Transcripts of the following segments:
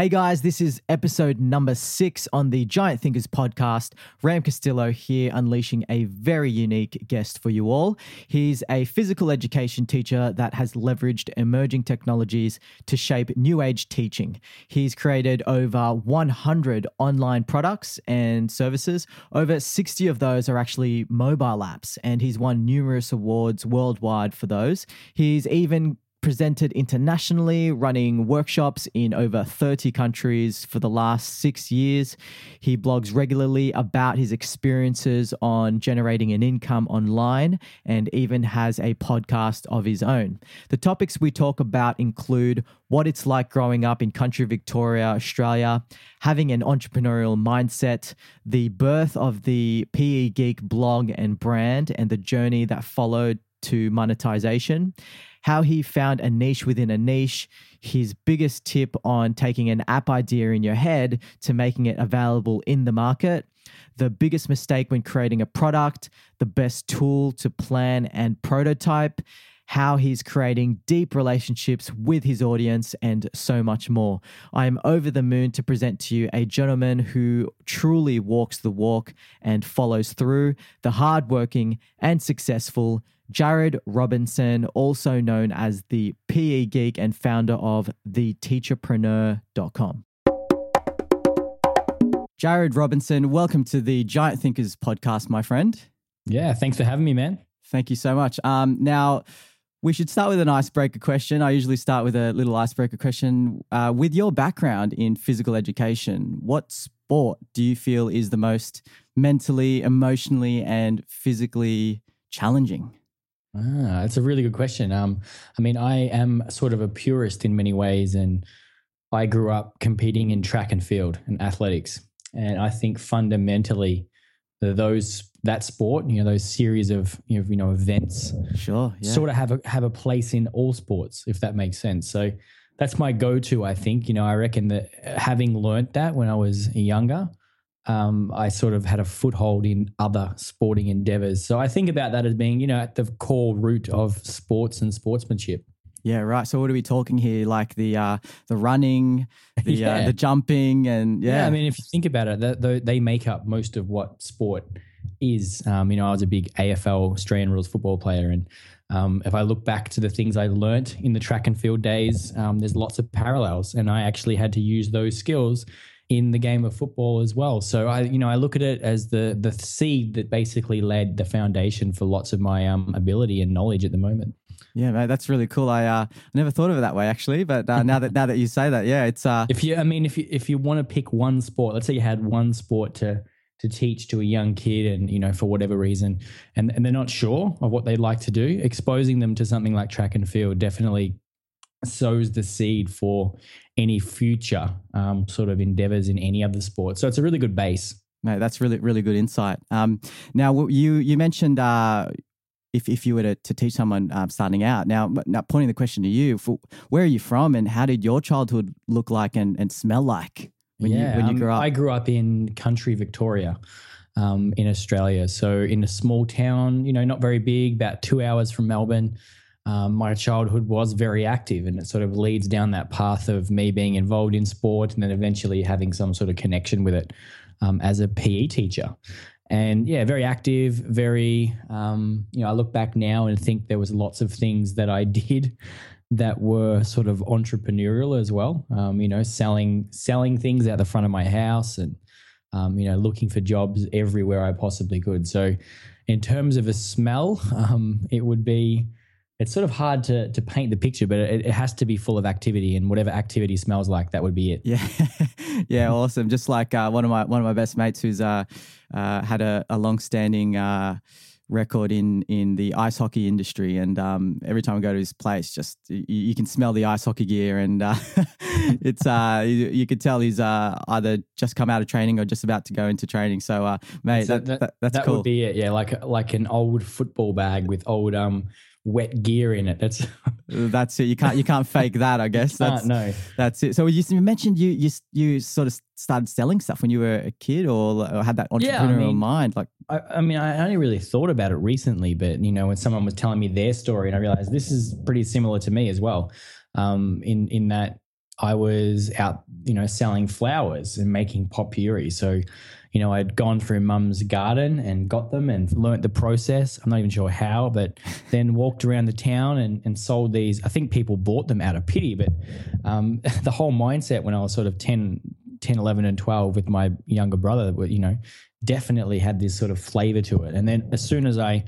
Hey guys, this is episode number six on the Giant Thinkers podcast. Ram Castillo here, unleashing a very unique guest for you all. He's a physical education teacher that has leveraged emerging technologies to shape new age teaching. He's created over 100 online products and services. Over 60 of those are actually mobile apps, and he's won numerous awards worldwide for those. He's even presented internationally, running workshops in over 30 countries for the last six years. He blogs regularly about his experiences on generating an income online and even has a podcast of his own. The topics we talk about include what it's like growing up in country Victoria, Australia, having an entrepreneurial mindset, the birth of the PE Geek blog and brand, and the journey that followed to monetization, how he found a niche within a niche, his biggest tip on taking an app idea in your head to making it available in the market, the biggest mistake when creating a product, the best tool to plan and prototype, how he's creating deep relationships with his audience, and so much more. I am over the moon to present to you a gentleman who truly walks the walk and follows through, the hardworking and successful Jared Robinson, also known as the PE Geek and founder of theteacherpreneur.com. Jared Robinson, welcome to the Giant Thinkers podcast, my friend. Yeah, thanks for having me, man. Thank you so much. Um, now, we should start with an icebreaker question. I usually start with a little icebreaker question. Uh, with your background in physical education, what sport do you feel is the most mentally, emotionally, and physically challenging? Ah, that's a really good question. Um, I mean, I am sort of a purist in many ways, and I grew up competing in track and field and athletics, and I think fundamentally those that sport, you know, those series of you know, you know events, Sure. Yeah. sort of have a have a place in all sports, if that makes sense. So that's my go-to. I think you know, I reckon that having learnt that when I was younger, um, I sort of had a foothold in other sporting endeavors. So I think about that as being, you know, at the core root of sports and sportsmanship. Yeah, right. So what are we talking here? Like the uh, the running, the uh, the jumping, and yeah, Yeah, I mean, if you think about it, that, they make up most of what sport is. Um, you know, I was a big AFL Australian rules football player, and um, if I look back to the things I learnt in the track and field days, um, there's lots of parallels, and I actually had to use those skills in the game of football as well. So I, you know, I look at it as the the seed that basically laid the foundation for lots of my um, ability and knowledge at the moment. Yeah, mate, that's really cool. I uh, never thought of it that way actually, but uh, now that now that you say that, yeah, it's uh, If you, I mean, if you if you want to pick one sport, let's say you had one sport to to teach to a young kid, and you know for whatever reason, and and they're not sure of what they'd like to do, exposing them to something like track and field definitely sows the seed for any future um, sort of endeavors in any other sport. So it's a really good base. Mate, that's really really good insight. Um, now you you mentioned uh, if if you were to, to teach someone um, starting out. Now, now pointing the question to you, for, where are you from, and how did your childhood look like and, and smell like when you when you um, grew up? I grew up in country Victoria, um, in Australia. So in a small town, you know, not very big, about two hours from Melbourne. Um, my childhood was very active, and it sort of leads down that path of me being involved in sport, and then eventually having some sort of connection with it um, as a PE teacher. And yeah, very active, very, um, you know, I look back now and think there was lots of things that I did that were sort of entrepreneurial as well. Um, you know, selling selling things out the front of my house and um, you know looking for jobs everywhere I possibly could. So, in terms of a smell, um, it would be. It's sort of hard to to paint the picture, but it, it has to be full of activity, and whatever activity smells like, that would be it. Yeah, yeah, awesome. Just like uh, one of my one of my best mates who's uh, uh, had a, a long-standing uh, record in in the ice hockey industry, and um, every time I go to his place, just you, you can smell the ice hockey gear, and uh, it's uh, you, you could tell he's uh either just come out of training or just about to go into training. So, uh, mate, So that, that, that's that cool. would be it. Yeah, like like an old football bag with old um wet gear in it. That's that's it. You can't you can't fake that. I guess that's uh, no. that's it. So you, you mentioned you you you sort of started selling stuff when you were a kid, or, or had that entrepreneurial Yeah, I mean- mind. Like, I, I mean, I only really thought about it recently, but you know, when someone was telling me their story, and I realized this is pretty similar to me as well. Um, in in that I was out, you know, selling flowers and making potpourri. So, you know, I'd gone through mum's garden and got them and learnt the process. I'm not even sure how, but then walked around the town and, and sold these. I think people bought them out of pity, but um, the whole mindset when I was sort of 10, 10, 11, and 12 with my younger brother, you know, definitely had this sort of flavor to it. And then as soon as I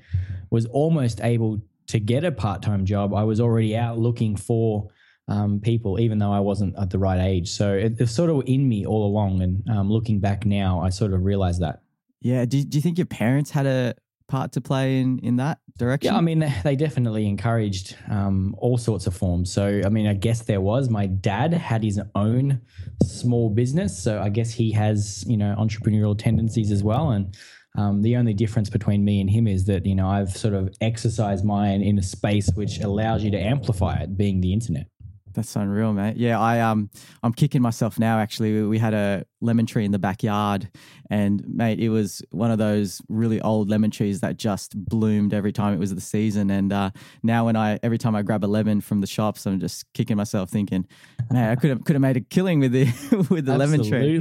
was almost able to get a part time job, I was already out looking for um, people, even though I wasn't at the right age. So it, it's sort of in me all along. And um, looking back now, I sort of realized that. yeah, do, do you think your parents had a part to play in in that direction? Yeah, I mean, they- they definitely encouraged um, all sorts of forms. So, I mean, I guess there was. My dad had his own small business, so I guess he has you know entrepreneurial tendencies as well. And um, the only difference between me and him is that you know I've sort of exercised mine in a space which allows you to amplify it, being the internet. That's unreal, mate. Yeah, I um, I'm kicking myself now. Actually, we, had a lemon tree in the backyard, and mate, it was one of those really old lemon trees that just bloomed every time it was the season. And uh, now, when I every time I grab a lemon from the shops, I'm just kicking myself, thinking, man, I could have could have made a killing with the with the lemon tree.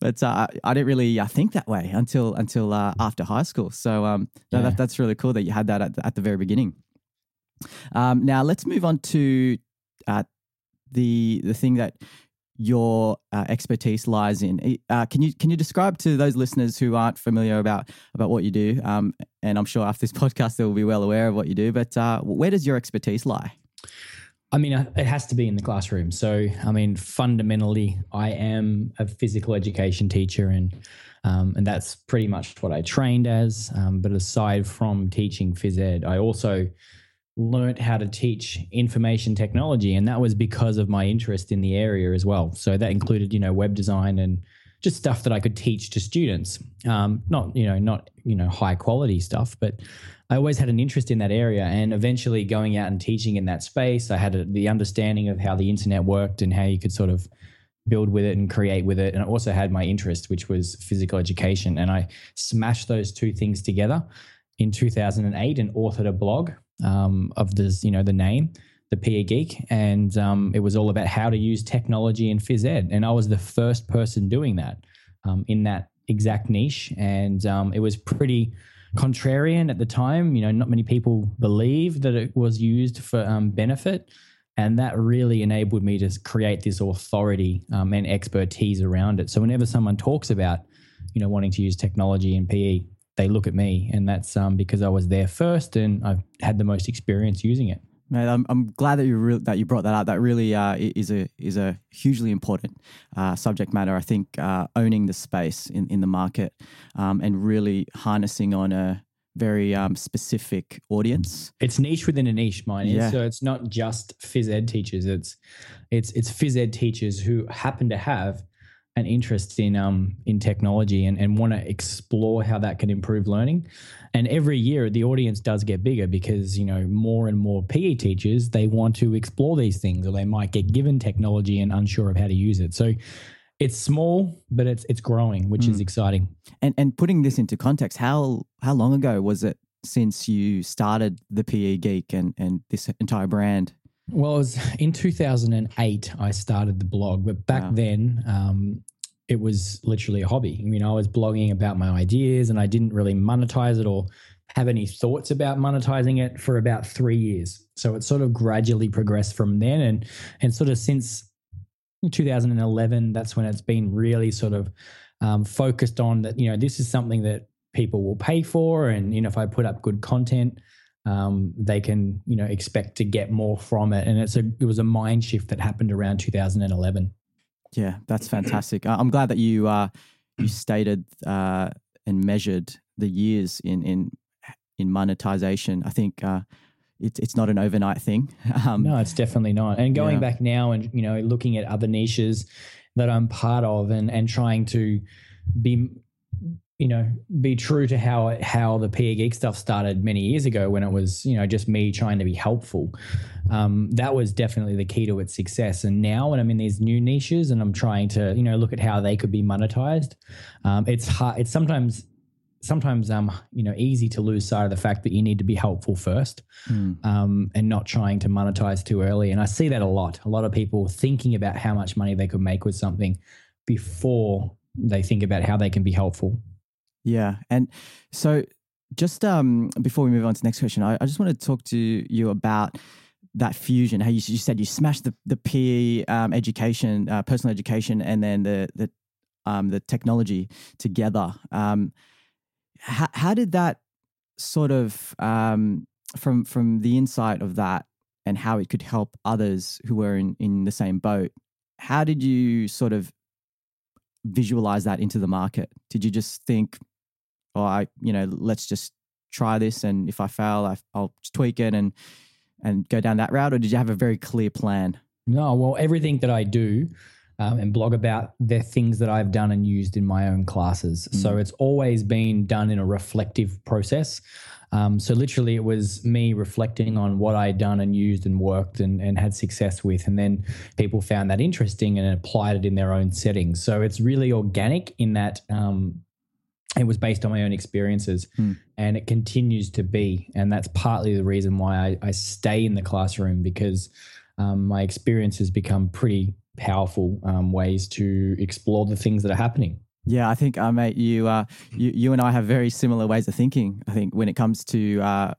But uh, I- I didn't really uh, think that way until until uh, after high school. So um, Yeah. that, that's really cool that you had that at the, at the very beginning. Um, now let's move on to uh, the the thing that your uh, expertise lies in. Uh, can you can you describe to those listeners who aren't familiar about about what you do? Um, and I'm sure after this podcast they will be well aware of what you do. But uh, where does your expertise lie? I mean, uh, it has to be in the classroom. So, I mean, fundamentally, I am a physical education teacher, and um, and that's pretty much what I trained as. Um, but aside from teaching phys ed, I also learned how to teach information technology, and that was because of my interest in the area as well. So that included, you know, web design and just stuff that I could teach to students. Um, not, you know, not you know high quality stuff, but I always had an interest in that area, and eventually going out and teaching in that space, I had a, the understanding of how the internet worked and how you could sort of build with it and create with it. And I also had my interest, which was physical education, and I smashed those two things together in 2008 and authored a blog um, of this, you know, the name, the PE Geek, and um, it was all about how to use technology in phys ed, and I was the first person doing that um, in that exact niche, and um, it was pretty contrarian at the time. You know, not many people believed that it was used for um, benefit. And that really enabled me to create this authority um, and expertise around it. So whenever someone talks about, you know, wanting to use technology in PE, they look at me, and that's um, because I was there first, and I've had the most experience using it. Mate, I'm, I'm glad that you re- that you brought that up. That really uh, is a is a hugely important uh, subject matter. I think uh, owning the space in, in the market um, and really harnessing on a very um, specific audience. It's niche within a niche, mine is. Yeah. So it's not just phys ed teachers. It's it's it's phys ed teachers who happen to have an interest in um in technology and, and want to explore how that can improve learning. And every year the audience does get bigger because, you know, more and more PE teachers, they want to explore these things or they might get given technology and unsure of how to use it. So it's small, but it's it's growing, which is exciting. And and putting this into context, how how long ago was it since you started the PE Geek and and this entire brand? Well, it was in 2008 I started the blog, but back Wow. then um, it was literally a hobby. I mean, I was blogging about my ideas and I didn't really monetize it or have any thoughts about monetizing it for about three years. So it sort of gradually progressed from then and and sort of since 2011, that's when it's been really sort of um, focused on that. You know, this is something that people will pay for, and you know, if I put up good content, um, they can you know expect to get more from it. And it's a it was a mind shift that happened around 2011. Yeah, that's fantastic. I'm glad that you uh, you stated uh, and measured the years in in in monetization. I think uh, it's it's not an overnight thing. Um, no, it's definitely not. And going Yeah. back now and you know looking at other niches that I'm part of and and trying to be you know be true to how how the PE geek stuff started many years ago when it was you know just me trying to be helpful. Um, that was definitely the key to its success. And now when I'm in these new niches and I'm trying to you know look at how they could be monetized, um, it's hard. It's sometimes sometimes um you know easy to lose sight of the fact that you need to be helpful first hmm. um, and not trying to monetize too early. And I see that a lot. A lot of people thinking about how much money they could make with something before they think about how they can be helpful. Yeah, and so just um, before we move on to the next question, I, I just want to talk to you about that fusion. How you, you said you smashed the the PE um, education, uh, personal education, and then the the um, the technology together. Um, how how did that sort of um, from from the insight of that and how it could help others who were in in the same boat? How did you sort of visualize that into the market? Did you just think, oh, I, you know, let's just try this, and if I fail, I, I'll tweak it and and go down that route, or did you have a very clear plan? No, well, everything that I do um, and blog about, they're things that I've done and used in my own classes. So it's always been done in a reflective process. Um, so literally, it was me reflecting on what I'd done and used and worked and, and had success with. And then people found that interesting and applied it in their own settings. So it's really organic in that um, it was based on my own experiences Hmm. and it continues to be. And that's partly the reason why I, I stay in the classroom because um, my experiences become pretty powerful um, ways to explore the things that are happening. Yeah, I think, uh, mate, you, uh, you, you and I have very similar ways of thinking. I think when it comes to uh,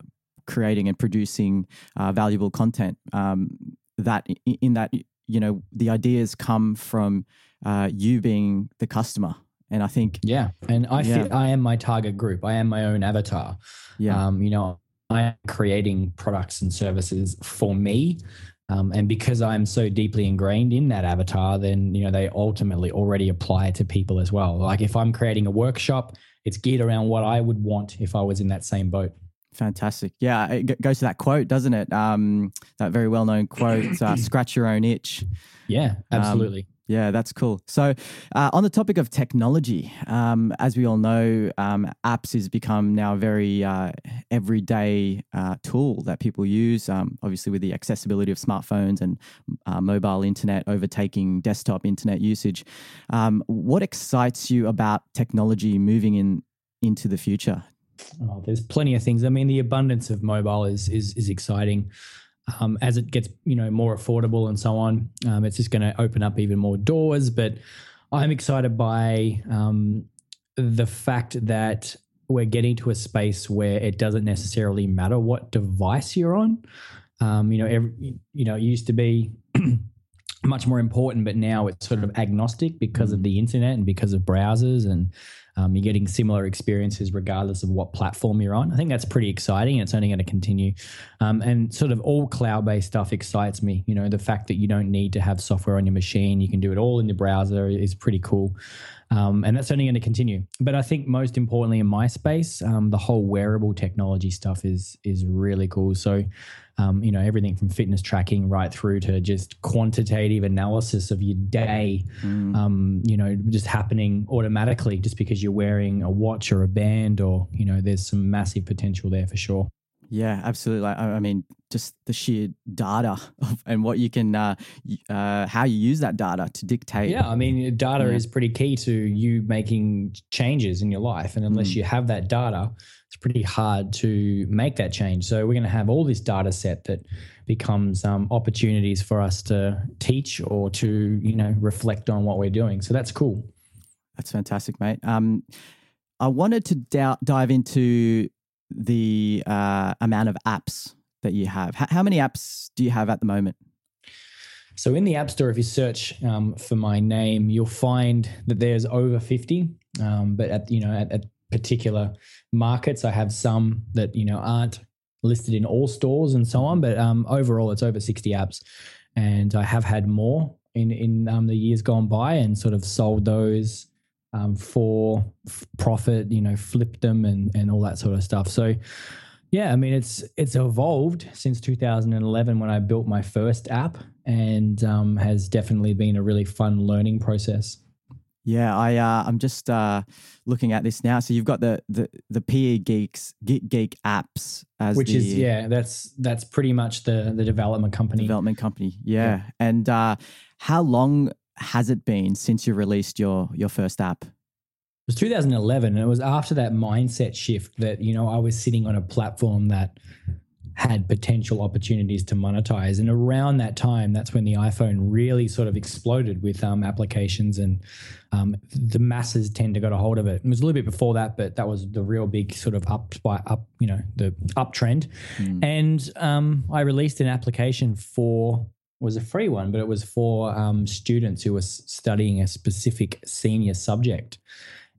creating and producing uh, valuable content, um, that in that you know the ideas come from uh, you being the customer, and I think Yeah. And I Yeah. I am my target group. I am my own avatar. yeah, Um, you know, I am creating products and services for me. Um, and because I'm so deeply ingrained in that avatar, then you know they ultimately already apply to people as well. Like if I'm creating a workshop, it's geared around what I would want if I was in that same boat. fantastic. Yeah, it g- goes to that quote, doesn't it? Um, that very well known quote: uh, "Scratch your own itch." Yeah, absolutely. Yeah, that's cool. So, uh, on the topic of technology, um, as we all know, um, apps has become now a very uh, everyday uh, tool that people use. Um, obviously, with the accessibility of smartphones and uh, mobile internet overtaking desktop internet usage, um, what excites you about technology moving in into the future? Oh, there's plenty of things. I mean, the abundance of mobile is is is exciting. Um, as it gets you know more affordable and so on, um, it's just going to open up even more doors. But I'm excited by um, the fact that we're getting to a space where it doesn't necessarily matter what device you're on. Um, you know, every, you know, it used to be much more important, but now it's sort of agnostic because of the internet and because of browsers, and um, you're getting similar experiences regardless of what platform you're on. I think that's pretty exciting. and It's only going to continue, um, and sort of all cloud-based stuff excites me. You know, the fact that you don't need to have software on your machine, you can do it all in your browser, is pretty cool. Um, and that's only going to continue. But I think most importantly in my space, um, the whole wearable technology stuff is is really cool. So, um, you know, everything from fitness tracking right through to just quantitative analysis of your day, Mm. um, you know, just happening automatically just because you're wearing a watch or a band, or you know, there's some massive potential there for sure. Yeah, absolutely. Like, I I mean, just the sheer data of, and what you can, uh, uh, how you use that data to dictate. Yeah, I mean, data Yeah. is pretty key to you making changes in your life. And unless Mm. you have that data, it's pretty hard to make that change. So we're going to have all this data set that becomes um, opportunities for us to teach or to, you know, reflect on what we're doing. So that's cool. That's fantastic, mate. Um, I wanted to dou- dive into the uh, amount of apps that you have. H- how many apps do you have at the moment? So in the App Store, if you search um, for my name, you'll find that there's over 50. Um, but at you know at, at particular markets, I have some that you know aren't listed in all stores and so on. But um, overall, it's over 60 apps, and I have had more in in um, the years gone by, and sort of sold those um, for f- profit. You know, flipped them and and all that sort of stuff. So Yeah, I mean it's it's evolved since 2011 when I built my first app, and um, has definitely been a really fun learning process. Yeah, I uh, I'm just uh, looking at this now. So you've got the the the PE Geeks Geek, Geek apps as Which the is yeah, that's that's pretty much the the development company. development company. Yeah, and uh, how long has it been since you released your your first app? It was 2011, and it was after that mindset shift that you know I was sitting on a platform that had potential opportunities to monetize, and around that time, that's when the iPhone really sort of exploded with um, applications, and um, the masses tend to got a hold of it. It was a little bit before that, but that was the real big sort of up by up, you know, the uptrend. Mm. And um, I released an application for was a free one, but it was for um, students who were studying a specific senior subject.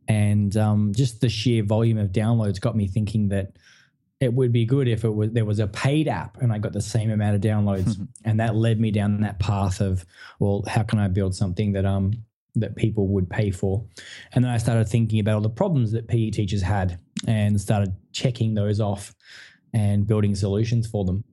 And um, just the sheer volume of downloads got me thinking that it would be good if it was there was a paid app and I got the same amount of downloads. and that led me down that path of, well, how can I build something that um that people would pay for? And then I started thinking about all the problems that PE teachers had and started checking those off and building solutions for them.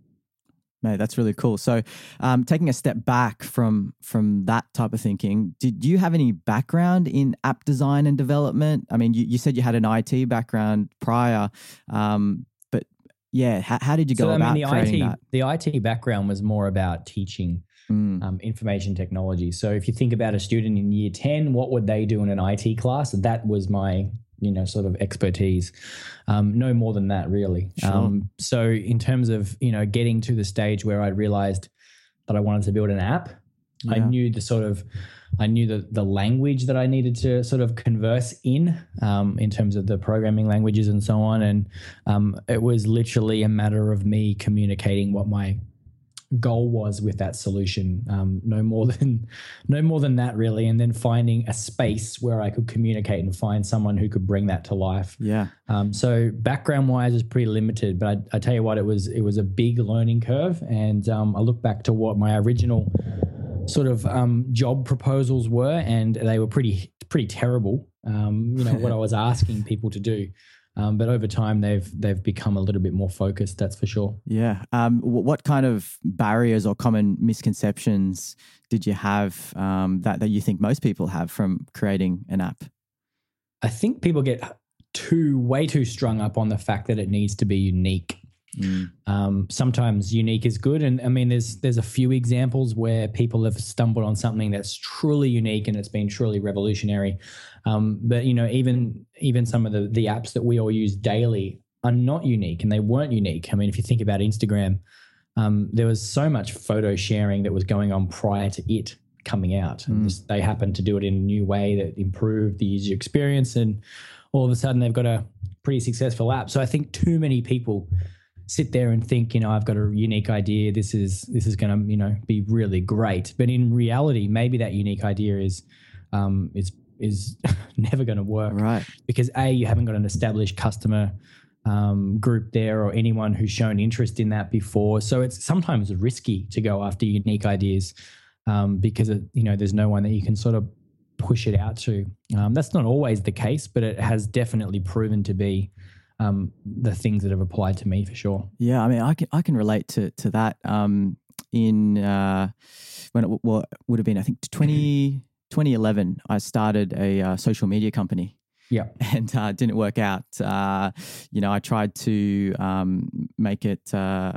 Mate, that's really cool. So, um, taking a step back from from that type of thinking, did you have any background in app design and development? I mean, you, you said you had an IT background prior, um, but yeah, how, how did you go so, about I mean, the creating IT, that? the IT background was more about teaching Mm, um, information technology. So if you think about a student in year 10, what would they do in an IT class? That was my, you know, sort of expertise. Um, no more than that, really. Sure. Um, so in terms of, you know, getting to the stage where I realized that I wanted to build an app, I knew the sort of, I knew the, the language that I needed to sort of converse in, um, in terms of the programming languages and so on. And um, it was literally a matter of me communicating what my goal was with that solution. Um, no more than, no more than that really. And then finding a space where I could communicate and find someone who could bring that to life. yeah, Um, so background wise is pretty limited, but I, I tell you what, it was it was a big learning curve, and um, I look back to what my original sort of um, job proposals were, and they were pretty pretty terrible. Um, you know what I was asking people to do, um, but over time they've they've become a little bit more focused. That's for sure. yeah. Um, wh- what kind of barriers or common misconceptions did you have um, that that you think most people have from creating an app? I think people get too way too strung up on the fact that it needs to be unique. Mm, Um, sometimes unique is good, and I mean, there's there's a few examples where people have stumbled on something that's truly unique and it's been truly revolutionary. Um, but you know, even even some of the the apps that we all use daily are not unique, and they weren't unique. I mean, if you think about Instagram, um, there was so much photo sharing that was going on prior to it coming out. And Mm. just, they happened to do it in a new way that improved the user experience, and all of a sudden they've got a pretty successful app. So I think too many people sit there and think, you know, I've got a unique idea. This is this is going to, you know, be really great. But in reality, maybe that unique idea is um, is is never going to work right. because a you haven't got an established customer um, group there or anyone who's shown interest in that before. So it's sometimes risky to go after unique ideas um, because it, you know there's no one that you can sort of push it out to. Um, that's not always the case, but it has definitely proven to be um, the things that have applied to me for sure. Yeah, I mean, I can I can relate to to that. Um, in uh, when it w- well, it would have been I think 20, 2011, I started a uh, social media company. Yeah. and uh, didn't work out. Uh, you know, I tried to um, make it. Uh,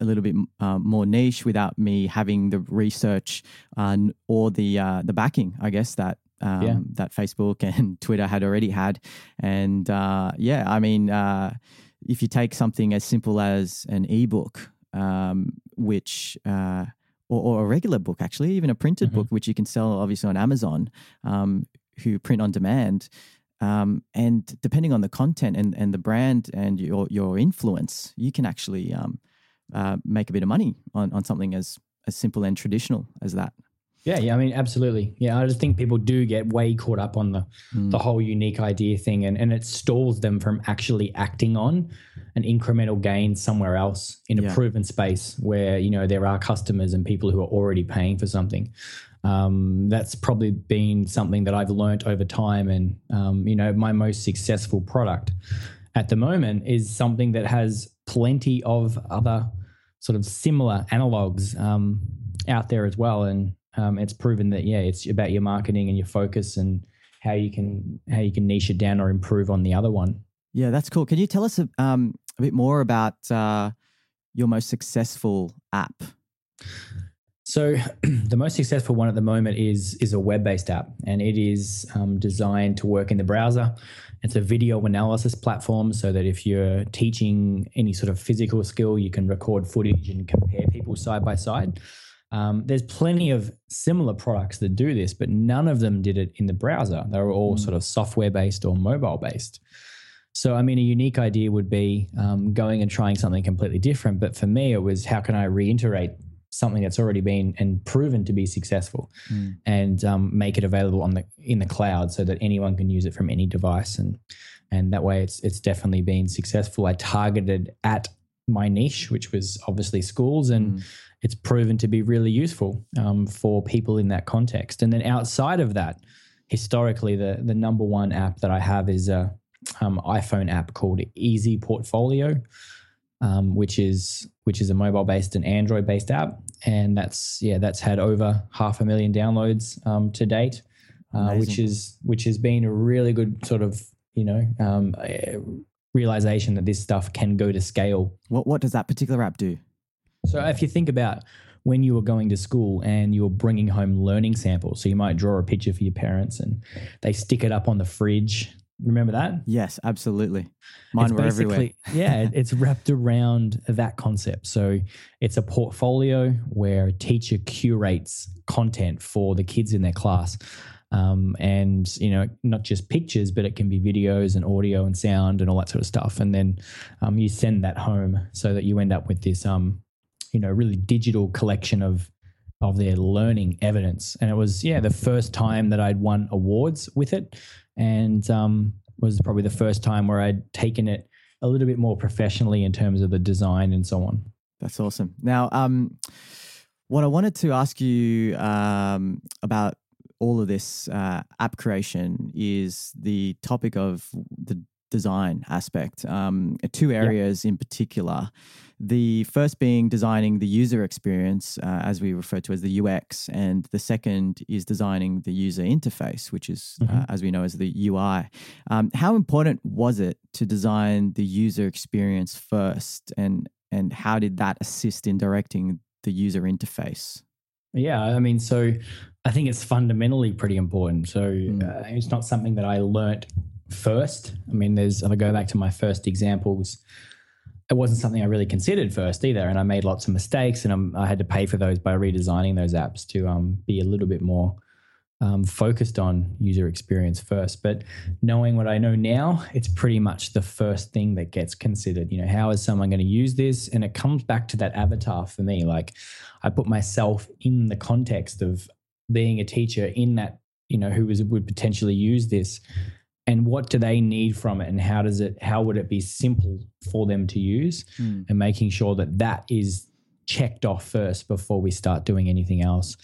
a little bit uh, more niche without me having the research uh, or the uh, the backing, I guess that um, Yeah. that Facebook and Twitter had already had, and uh, yeah, I mean, uh, if you take something as simple as an ebook, um, which uh, or, or a regular book, actually, even a printed Mhm. book, which you can sell obviously on Amazon, um, who print on demand. Um, and depending on the content and, and the brand and your, your influence, you can actually um, uh, make a bit of money on, on something as, as simple and traditional as that. Yeah, yeah, I mean, absolutely. Yeah, I just think people do get way caught up on the Mm. the whole unique idea thing, and, and it stalls them from actually acting on an incremental gain somewhere else in a Yeah. proven space where you know there are customers and people who are already paying for something. Um, that's probably been something that I've learnt over time, and um, you know, my most successful product at the moment is something that has plenty of other sort of similar analogs um, out there as well, and um, it's proven that yeah, it's about your marketing and your focus and how you can how you can niche it down or improve on the other one. Yeah, that's cool. Can you tell us um, a bit more about uh, your most successful app? So, the most successful one at the moment is is a web based app, and it is um, designed to work in the browser. It's a video analysis platform, so that if you're teaching any sort of physical skill, you can record footage and compare people side by side. Um, there's plenty of similar products that do this, but none of them did it in the browser. They were all mm. sort of software based or mobile based. So, I mean, a unique idea would be um, going and trying something completely different. But for me, it was how can I reiterate something that's already been and proven to be successful mm. and um, make it available on the in the cloud so that anyone can use it from any device and and that way it's it's definitely been successful i targeted at my niche which was obviously schools and mm. it's proven to be really useful um, for people in that context. And then outside of that historically the the number one app that i have is a um, iphone app called easy portfolio um, which is which is a mobile based and Android based app, and that's yeah that's had over half a million downloads um, to date, uh, which is which has been a really good sort of you know um, realization that this stuff can go to scale. What what does that particular app do? So if you think about when you were going to school and you were bringing home learning samples. So you might draw a picture for your parents and they stick it up on the fridge Remember that? Yes, absolutely. Mine it's were everywhere. yeah, it's wrapped around that concept. So it's a portfolio where a teacher curates content for the kids in their class. Um, and you know not just pictures but it can be videos and audio and sound and all that sort of stuff and then um, you send that home so that you end up with this um, you know really digital collection of of their learning evidence and it was yeah the first time that i'd won awards with it and um, was probably the first time where I'd taken it a little bit more professionally in terms of the design and so on. That's awesome. Now, um, what I wanted to ask you um, about all of this uh, app creation is the topic of the design aspect. Um, two areas yep. in particular. The first being designing the user experience, uh, as we refer to as the UX, and the second is designing the user interface, which is, uh, mm-hmm. uh, as we know, as the UI. Um, how important was it to design the user experience first, and and how did that assist in directing the user interface? Yeah, I mean, so I think it's fundamentally pretty important. So mm. uh, it's not something that I learnt first. I mean, there's, if I go back to my first examples, it wasn't something I really considered first either. And I made lots of mistakes and I'm, i had to pay for those by redesigning those apps to um, be a little bit more um, focused on user experience first. But knowing what I know now, it's pretty much the first thing that gets considered. You know, how is someone going to use this? And it comes back to that avatar for me. Like I put myself in the context of being a teacher in that, you know, who was, would potentially use this? And what do they need from it? And how does it how would it be simple for them to use? Mm. and making sure that that is checked off first before we start doing anything else.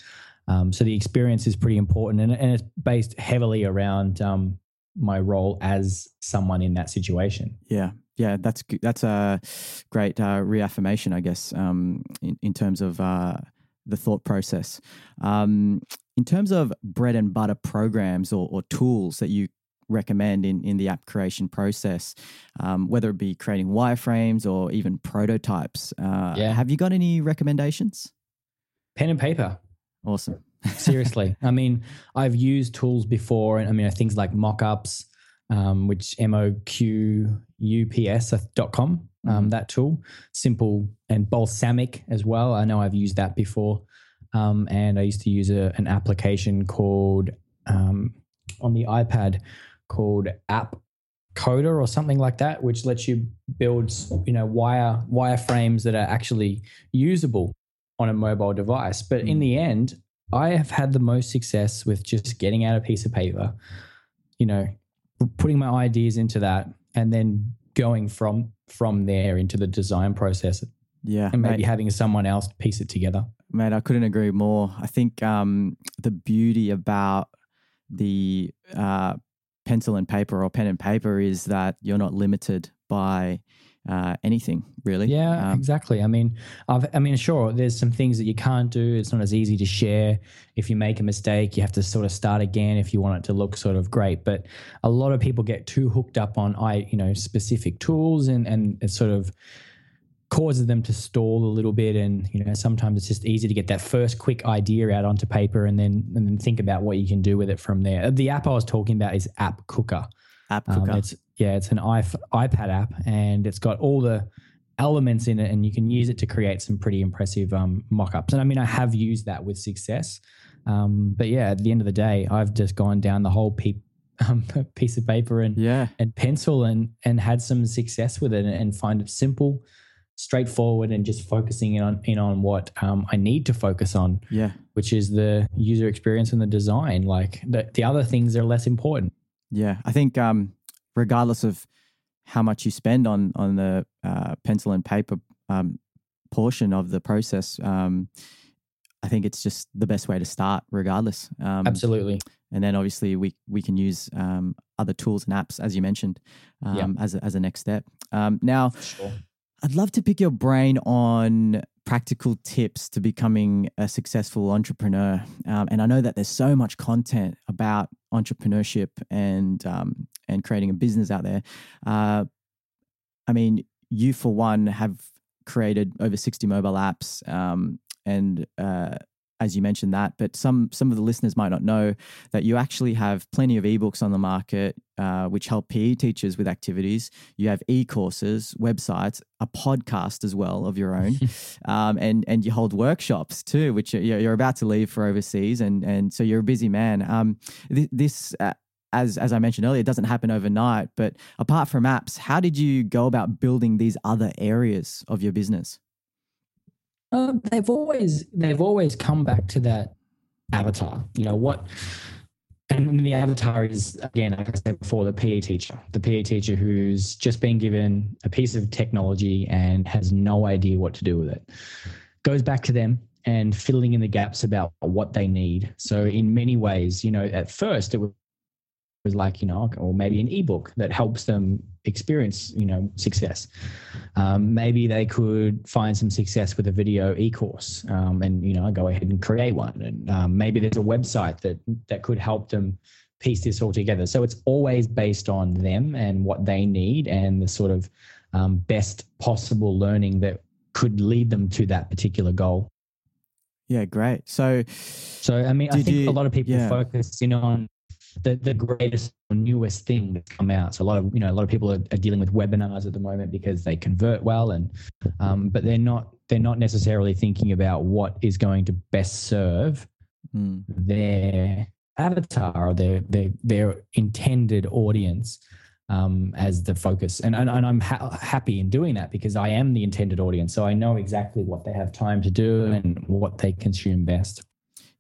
Um, so the experience is pretty important and, and it's based heavily around um, my role as someone in that situation. Yeah. Yeah that's that's a great uh, reaffirmation i guess um, in, in terms of uh, the thought process um, in terms of bread and butter programs or, or tools that you recommend in, in the app creation process, um, whether it be creating wireframes or even prototypes. Uh, yeah. Have you got any recommendations? Pen and paper. Awesome. Seriously. I mean, I've used tools before, and I mean, things like mockups, um, which moqups.com, um, mm-hmm. that tool, simple and Balsamiq as well. I know I've used that before. Um, and I used to use a, an application called um, on the iPad called App Coder or something like that, which lets you build, you know, wire wireframes that are actually usable on a mobile device. But in hmm. the end, I have had the most success with just getting out a piece of paper, you know, putting my ideas into that, and then going from from there into the design process. Yeah, and maybe mate, having someone else piece it together. Mate, I couldn't agree more. I think um, the beauty about the uh, pencil and paper or pen and paper is that you're not limited by uh, anything really. Yeah, Um, exactly. I mean, I've, I mean, sure, there's some things that you can't do. It's not as easy to share. If you make a mistake, you have to sort of start again if you want it to look sort of great. But a lot of people get too hooked up on I, you know, specific tools, and and it sort of causes them to stall a little bit. And you know, sometimes it's just easy to get that first quick idea out onto paper, and then and then think about what you can do with it from there. The app I was talking about is App Cooker. app Um, cooker. it's yeah, it's an iP- iPad app, and it's got all the elements in it, and you can use it to create some pretty impressive um, mock-ups. And I mean, I have used that with success. Um, but yeah, at the end of the day, I've just gone down the whole pe- um, piece of paper and yeah. and pencil and and had some success with it, and, and find it simple, straightforward, and just focusing in on in on what um, I need to focus on, Yeah. which is the user experience and the design. Like the the other things are less important. Yeah, I think um, regardless of how much you spend on on the uh, pencil and paper um, portion of the process, um, I think it's just the best way to start, regardless. Um, Absolutely. And then obviously we we can use um, other tools and apps, as you mentioned, um, Yeah. as a, as a next step. Um, now, Sure. I'd love to pick your brain on practical tips to becoming a successful entrepreneur. Um, and I know that there's so much content about entrepreneurship and um, and creating a business out there. Uh, I mean, you for one have created over 60 mobile apps, um, and uh, as you mentioned that, but some some of the listeners might not know that you actually have plenty of ebooks on the market uh, which help PE teachers with activities. You have e-courses, websites, a podcast as well of your own, um, and and you hold workshops too, which you're, you're about to leave for overseas, and and so you're a busy man. Um, th- this. Uh, as, as I mentioned earlier, it doesn't happen overnight. But apart from apps, how did you go about building these other areas of your business? Um, they've always they've always come back to that avatar. You know what? And the avatar is again, like I said before, the PE teacher, the PE teacher who's just been given a piece of technology and has no idea what to do with it. Goes back to them and filling in the gaps about what they need. So in many ways, you know, at first it was like you know or maybe an ebook that helps them experience you know success um, maybe they could find some success with a video e-course um, and you know go ahead and create one and um, maybe there's a website that that could help them piece this all together so it's always based on them and what they need and the sort of um, best possible learning that could lead them to that particular goal Yeah, great. So so i mean i think you- a lot of people yeah. focus in on the, the greatest newest thing that's come out. So a lot of you know a lot of people are, are dealing with webinars at the moment because they convert well, and um, but they're not they're not necessarily thinking about what is going to best serve mm, their avatar or their their their intended audience um, as the focus. And and, and I'm ha- happy in doing that because I am the intended audience, so I know exactly what they have time to do and what they consume best.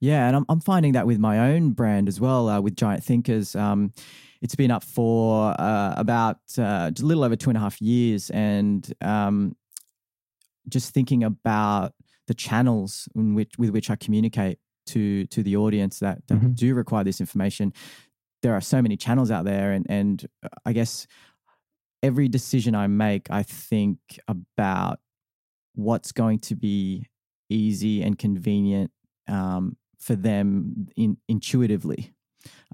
Yeah, and I'm, I'm finding that with my own brand as well, uh, with Giant Thinkers. Um, it's been up for uh, about uh, a little over two and a half years, and um, just thinking about the channels in which with which I communicate to to the audience that, that Mhm. do require this information. There are so many channels out there, and and uh, I guess every decision I make, I think about what's going to be easy and convenient um, for them in, intuitively.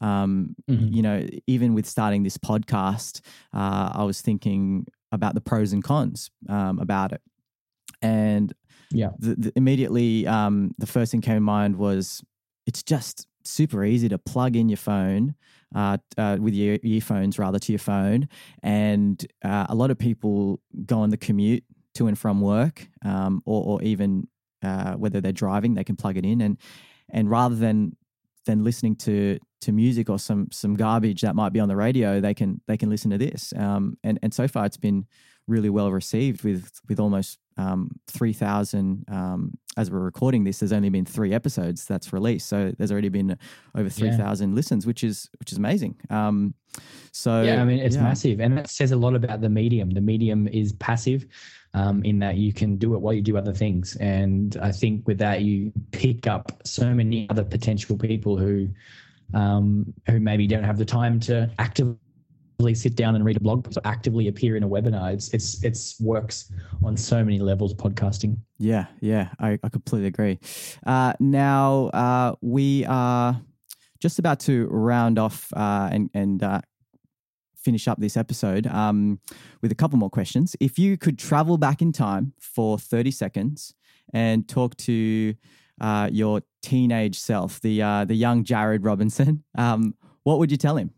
Um, Mhm. You know, even with starting this podcast, uh, I was thinking about the pros and cons um, about it, and Yeah. the, the, immediately um, the first thing came to mind was it's just super easy to plug in your phone uh, uh, with your earphones rather to your phone, and uh, a lot of people go on the commute to and from work, um, or, or even uh, whether they're driving, they can plug it in, and and rather than than listening to to music or some some garbage that might be on the radio, they can they can listen to this. Um, and and so far, it's been really well received with with almost um, three thousand. Um, as we're recording this, there's only been three episodes that's released, so there's already been over three thousand listens, which is which is amazing. Um, so yeah, I mean it's yeah. massive, and that says a lot about the medium. The medium is passive, um, in that you can do it while you do other things, and I think with that you pick up so many other potential people who, um, who maybe don't have the time to actively sit down and read a blog post or actively appear in a webinar. It's it's it's works on so many levels. Podcasting. Yeah, yeah, I, I completely agree. Uh, now uh, we are just about to round off uh, and and uh, finish up this episode um, with a couple more questions. If you could travel back in time for thirty seconds and talk to uh, your teenage self, the uh, the young Jarrod Robinson, um, what would you tell him?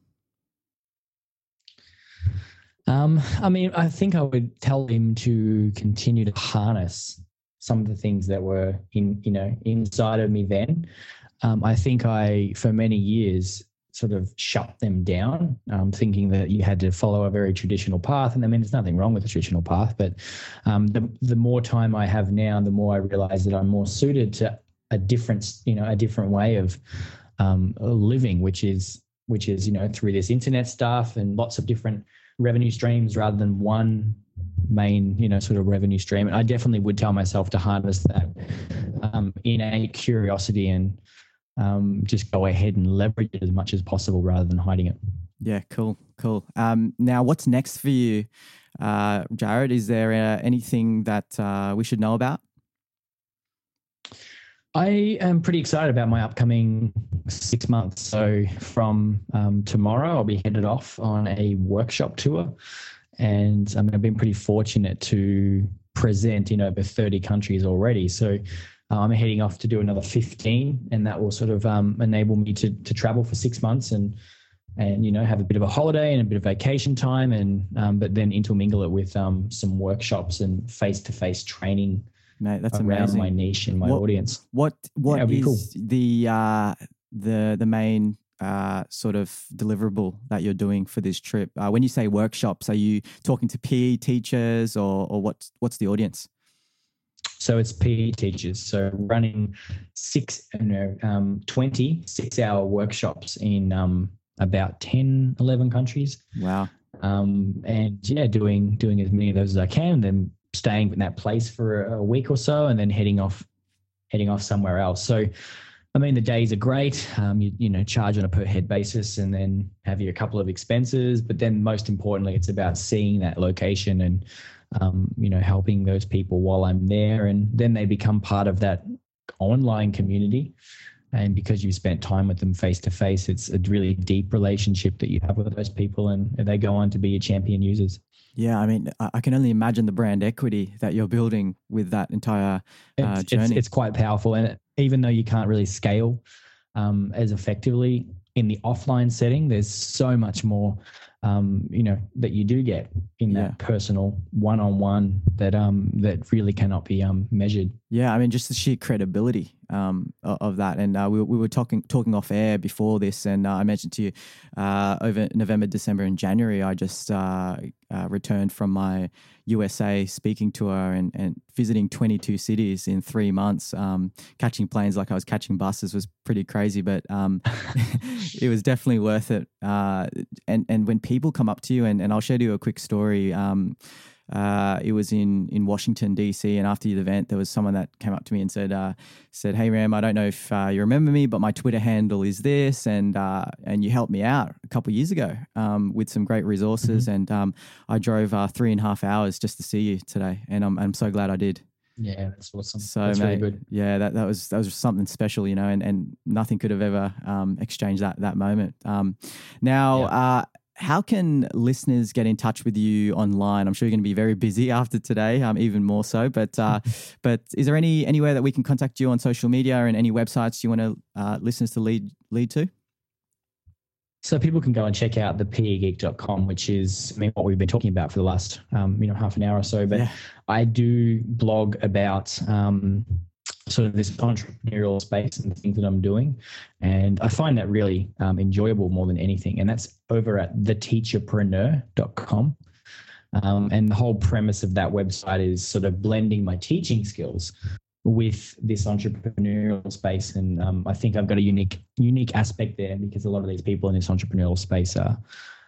Um, I mean, I think I would tell him to continue to harness some of the things that were in, you know, inside of me then. Um, I think I, for many years, sort of shut them down, um, thinking that you had to follow a very traditional path. And I mean, there's nothing wrong with the traditional path, but um, the the more time I have now, the more I realize that I'm more suited to a different, you know, a different way of um, living, which is which is you know through this internet stuff and lots of different revenue streams rather than one main you know sort of revenue stream and i definitely would tell myself to harness that um, innate curiosity and um, just go ahead and leverage it as much as possible rather than hiding it yeah cool cool um, now what's next for you uh, jarrod is there uh, anything that uh, we should know about I am pretty excited about my upcoming six months. So from um, tomorrow, I'll be headed off on a workshop tour, and I mean, I've been pretty fortunate to present in over 30 countries already. So I'm heading off to do another 15, and that will sort of um, enable me to to travel for six months and and you know have a bit of a holiday and a bit of vacation time, and um, but then intermingle it with um, some workshops and face to face training Mate, that's around amazing. my niche and my What- audience. What what it'd is cool. the uh, the the main uh, sort of deliverable that you're doing for this trip? Uh, when you say workshops, are you talking to PE teachers or or what's what's the audience? So it's PE teachers. So running six, you know, um, 20 six hour workshops in um, about 10, 11 countries. Wow. Um, and yeah, doing, doing as many of those as I can, then staying in that place for a, a week or so and then heading off, heading off somewhere else. So, I mean, the days are great. Um, you, you know, charge on a per head basis and then have your couple of expenses. But then most importantly, it's about seeing that location and, um, you know, helping those people while I'm there. And then they become part of that online community. And because you've spent time with them face to face, it's a really deep relationship that you have with those people. And they go on to be your champion users. Yeah, I mean, I can only imagine the brand equity that you're building with that entire. Uh, it's, it's, journey. it's quite powerful. And even though you can't really scale um, as effectively in the offline setting, there's so much more, um, you know, that you do get in Yeah. that personal one-on-one that um, that really cannot be um, measured. Yeah, I mean, just the sheer credibility um, of that, and uh, we, we were talking talking off air before this, and uh, I mentioned to you uh, over November, December, and January, I just uh, uh, returned from my USA speaking tour and, and visiting 22 cities in three months. Um, catching planes like I was catching buses was pretty crazy, but um, it was definitely worth it. Uh, and and when people come up to you, and, and I'll share you a quick story. Um, uh, it was in in Washington D.C. and after the event, there was someone that came up to me and said, uh, "said Hey Ram, I don't know if uh, you remember me, but my Twitter handle is this, and uh, and you helped me out a couple of years ago um, with some great resources, and um, I drove uh, three and a half hours just to see you today, and I'm I'm so glad I did. Yeah, that's awesome. So that's mate, really good. yeah, that, that was that was something special, you know, and, and nothing could have ever um, exchanged that that moment. Um, now, Yeah. How can listeners get in touch with you online? I'm sure you're going to be very busy after today, um, even more so. But uh, but is there any anywhere that we can contact you on social media and any websites you want to uh, listeners to lead lead to? So people can go and check out the pegeek.com, which is I mean what we've been talking about for the last um, you know half an hour or so. But Yeah. I do blog about um, sort of this entrepreneurial space and the things that I'm doing, and I find that really um, enjoyable more than anything. And that's over at theteacherpreneur.com. Um, and the whole premise of that website is sort of blending my teaching skills with this entrepreneurial space. And um, I think I've got a unique unique aspect there because a lot of these people in this entrepreneurial space are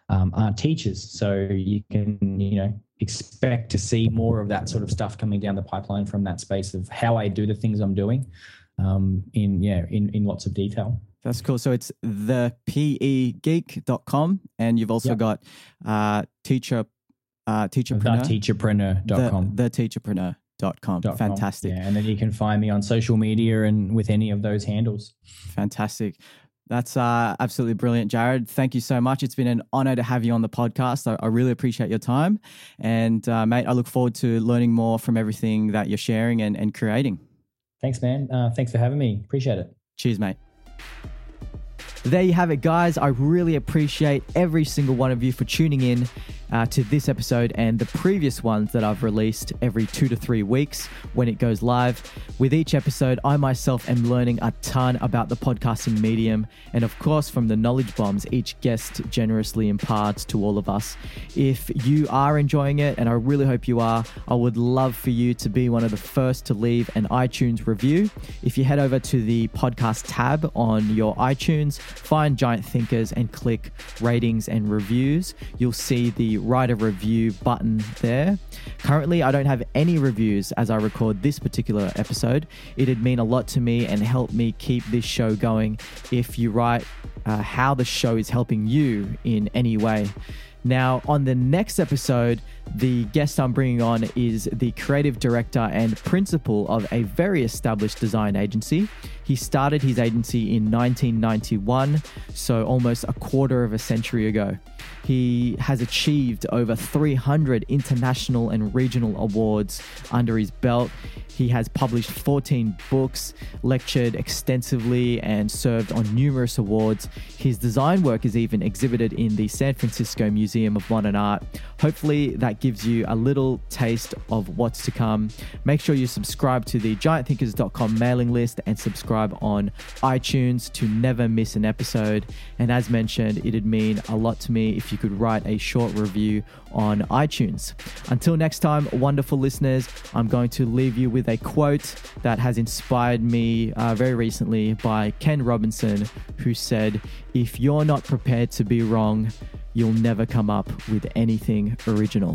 um, aren't teachers. So you can you know expect to see more of that sort of stuff coming down the pipeline from that space of how I do the things I'm doing um, in yeah in in lots of detail. That's cool. So it's the pegeek.com and you've also Yep. got uh, teacher, uh, teacherpreneur, Theteacherpreneur.com. the, theteacherpreneur.com. dot com. Fantastic. Yeah, and then you can find me on social media and with any of those handles. Fantastic. That's uh, absolutely brilliant, Jarrod. Thank you so much. It's been an honor to have you on the podcast. I, I really appreciate your time. And, uh, mate, I look forward to learning more from everything that you're sharing and, and creating. Thanks, man. Uh, thanks for having me. Appreciate it. Cheers, mate. There you have it, guys. I really appreciate every single one of you for tuning in uh, to this episode and the previous ones that I've released every two to three weeks when it goes live. With each episode, I myself am learning a ton about the podcasting medium, and of course, from the knowledge bombs each guest generously imparts to all of us. If you are enjoying it, and I really hope you are, I would love for you to be one of the first to leave an iTunes review. If you head over to the podcast tab on your iTunes, find Giant Thinkers and click ratings and reviews, you'll see the write a review button there. Currently, I don't have any reviews as I record this particular episode. It'd mean a lot to me and help me keep this show going if you write uh, how the show is helping you in any way. Now, on the next episode, the guest I'm bringing on is the creative director and principal of a very established design agency. He started his agency in 1991, so almost a quarter of a century ago. He has achieved over 300 international and regional awards under his belt. He has published 14 books, lectured extensively, and served on numerous awards. His design work is even exhibited in the San Francisco Museum of Modern Art. Hopefully, that gives you a little taste of what's to come. Make sure you subscribe to the giantthinkers.com mailing list and subscribe on iTunes to never miss an episode. And as mentioned, it'd mean a lot to me if you could write a short review on iTunes. Until next time, wonderful listeners, I'm going to leave you with a quote that has inspired me uh, very recently by Ken Robinson, who said, If you're not prepared to be wrong, you'll never come up with anything original.